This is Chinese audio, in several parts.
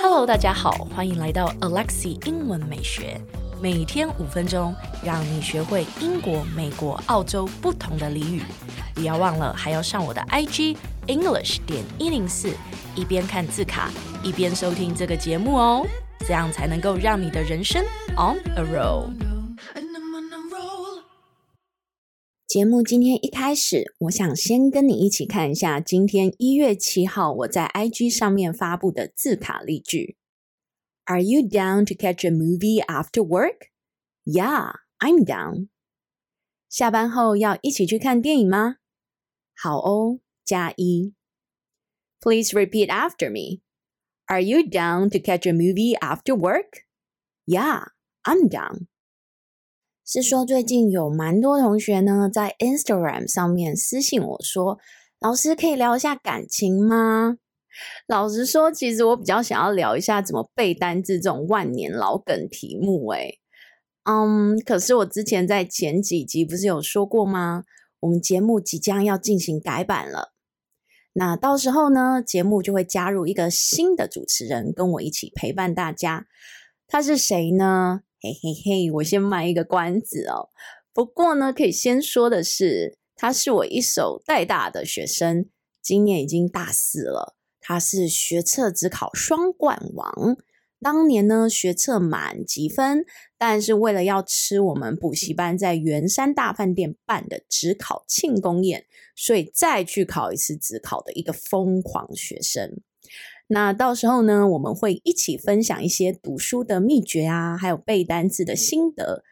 Hello，大家好，欢迎来到 Alexi 英文美学，每天五分钟，让你学会英国、美国、澳洲不同的俚语。不要忘了，还要上我的 IG English 点一零四，一边看字卡，一边收听这个节目哦，这样才能够让你的人生 on a roll。节目今天一开始，我想先跟你一起看一下今天一月七号我在 IG 上面发布的字卡例句。Are you down to catch a movie after work? Yeah, I'm down. 下班后要一起去看电影吗？好哦，加一。Please repeat after me. Are you down to catch a movie after work? Yeah, I'm down. 是说，最近有蛮多同学呢，在 Instagram 上面私信我说：“老师可以聊一下感情吗？”老实说，其实我比较想要聊一下怎么背单字这种万年老梗题目。诶，嗯，可是我之前在前几集不是有说过吗？我们节目即将要进行改版了，那到时候呢，节目就会加入一个新的主持人，跟我一起陪伴大家。他是谁呢？嘿嘿嘿，我先卖一个关子哦。不过呢，可以先说的是，他是我一手带大的学生，今年已经大四了。他是学测只考双冠王，当年呢学测满级分，但是为了要吃我们补习班在圆山大饭店办的只考庆功宴，所以再去考一次只考的一个疯狂学生。那到时候呢，我们会一起分享一些读书的秘诀啊，还有背单词的心得，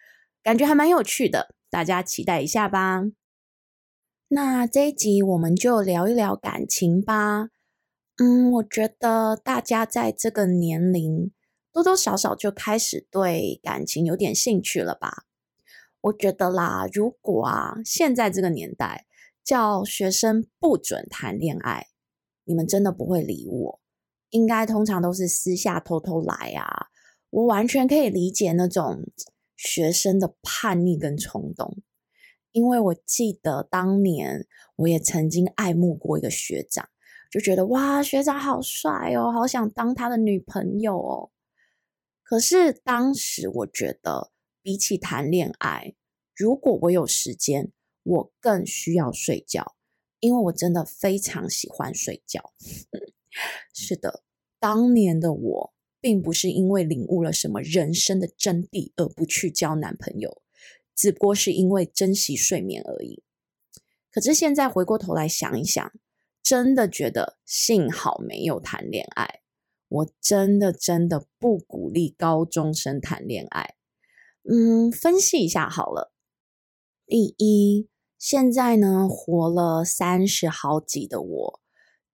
感觉还蛮有趣的，大家期待一下吧。那这一集我们就聊一聊感情吧。嗯，我觉得大家在这个年龄多多少少就开始对感情有点兴趣了吧？我觉得啦，如果啊，现在这个年代叫学生不准谈恋爱，你们真的不会理我。应该通常都是私下偷偷来啊，我完全可以理解那种学生的叛逆跟冲动，因为我记得当年我也曾经爱慕过一个学长，就觉得哇，学长好帅哦，好想当他的女朋友哦。可是当时我觉得，比起谈恋爱，如果我有时间，我更需要睡觉，因为我真的非常喜欢睡觉。是的，当年的我并不是因为领悟了什么人生的真谛而不去交男朋友，只不过是因为珍惜睡眠而已。可是现在回过头来想一想，真的觉得幸好没有谈恋爱。我真的真的不鼓励高中生谈恋爱。嗯，分析一下好了。第一，现在呢，活了三十好几的我。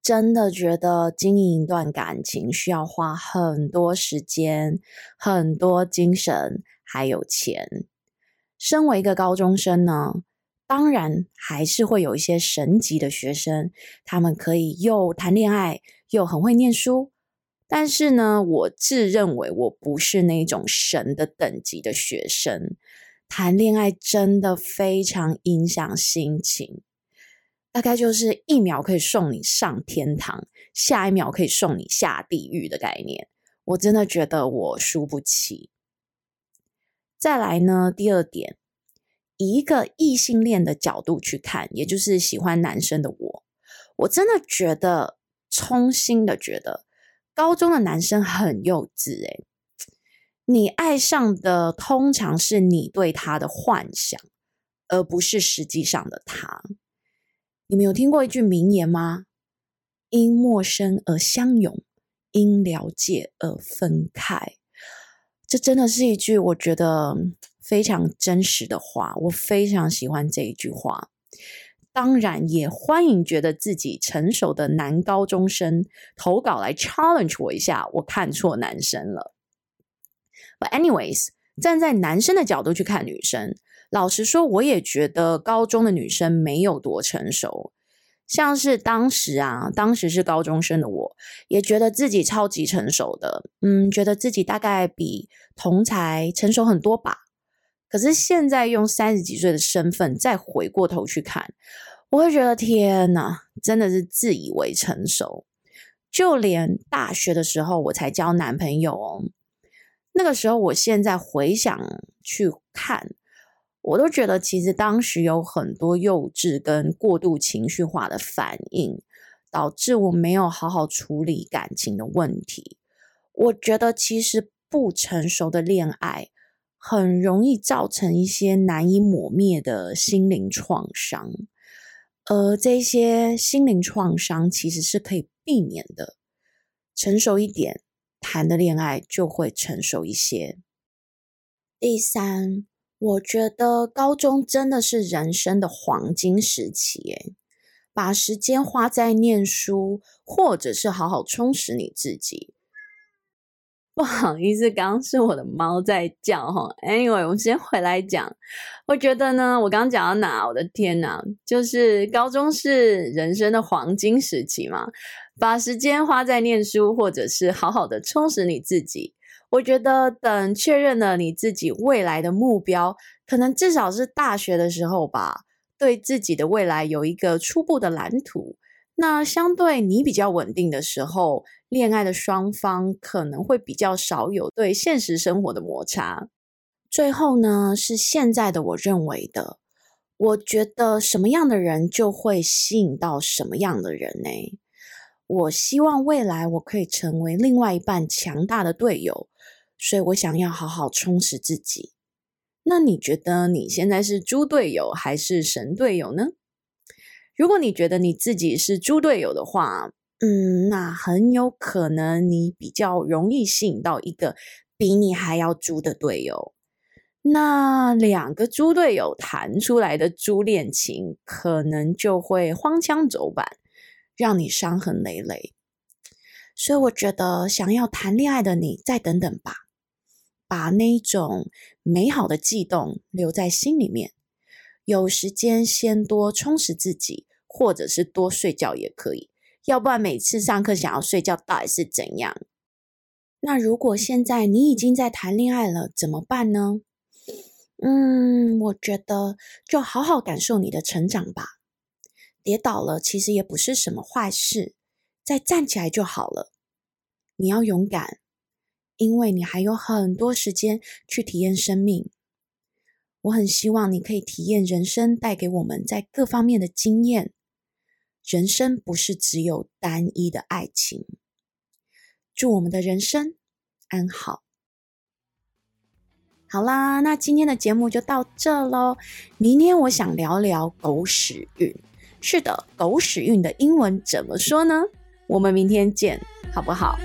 真的觉得经营一段感情需要花很多时间、很多精神，还有钱。身为一个高中生呢，当然还是会有一些神级的学生，他们可以又谈恋爱又很会念书。但是呢，我自认为我不是那种神的等级的学生，谈恋爱真的非常影响心情。大概就是一秒可以送你上天堂，下一秒可以送你下地狱的概念。我真的觉得我输不起。再来呢，第二点，以一个异性恋的角度去看，也就是喜欢男生的我，我真的觉得，衷心的觉得，高中的男生很幼稚。诶，你爱上的通常是你对他的幻想，而不是实际上的他。你们有听过一句名言吗？因陌生而相拥，因了解而分开。这真的是一句我觉得非常真实的话，我非常喜欢这一句话。当然，也欢迎觉得自己成熟的男高中生投稿来 challenge 我一下，我看错男生了。But anyways，站在男生的角度去看女生。老实说，我也觉得高中的女生没有多成熟。像是当时啊，当时是高中生的我，也觉得自己超级成熟的，嗯，觉得自己大概比同才成熟很多吧。可是现在用三十几岁的身份再回过头去看，我会觉得天哪，真的是自以为成熟。就连大学的时候，我才交男朋友哦。那个时候，我现在回想去看，我都觉得其实当时有很多幼稚跟过度情绪化的反应，导致我没有好好处理感情的问题。我觉得其实不成熟的恋爱很容易造成一些难以抹灭的心灵创伤，而这些心灵创伤其实是可以避免的。成熟一点，谈的恋爱就会成熟一些。第三，我觉得高中真的是人生的黄金时期，诶，把时间花在念书，或者是好好充实你自己。不好意思，刚刚是我的猫在叫哈。Anyway，我先回来讲。我觉得呢，我刚刚讲到哪？我的天哪，就是高中是人生的黄金时期嘛，把时间花在念书，或者是好好的充实你自己。我觉得等确认了你自己未来的目标，可能至少是大学的时候吧，对自己的未来有一个初步的蓝图。那相对你比较稳定的时候，恋爱的双方可能会比较少有对现实生活的摩擦。最后呢，是现在的我认为的，我觉得什么样的人就会吸引到什么样的人呢？我希望未来我可以成为另外一半强大的队友，所以我想要好好充实自己。那你觉得你现在是猪队友还是神队友呢？如果你觉得你自己是猪队友的话，嗯，那很有可能你比较容易吸引到一个比你还要猪的队友。那两个猪队友谈出来的猪恋情，可能就会荒腔走板，让你伤痕累累。所以我觉得，想要谈恋爱的你，再等等吧，把那种美好的悸动留在心里面。有时间先多充实自己，或者是多睡觉也可以。要不然每次上课想要睡觉，到底是怎样？那如果现在你已经在谈恋爱了，怎么办呢？嗯，我觉得就好好感受你的成长吧。跌倒了其实也不是什么坏事，再站起来就好了。你要勇敢，因为你还有很多时间去体验生命。我很希望你可以体验人生带给我们在各方面的经验。人生不是只有单一的爱情。祝我们的人生安好。好啦，那今天的节目就到这喽。明天我想聊聊狗屎运。是的，狗屎运的英文怎么说呢？我们明天见，好不好？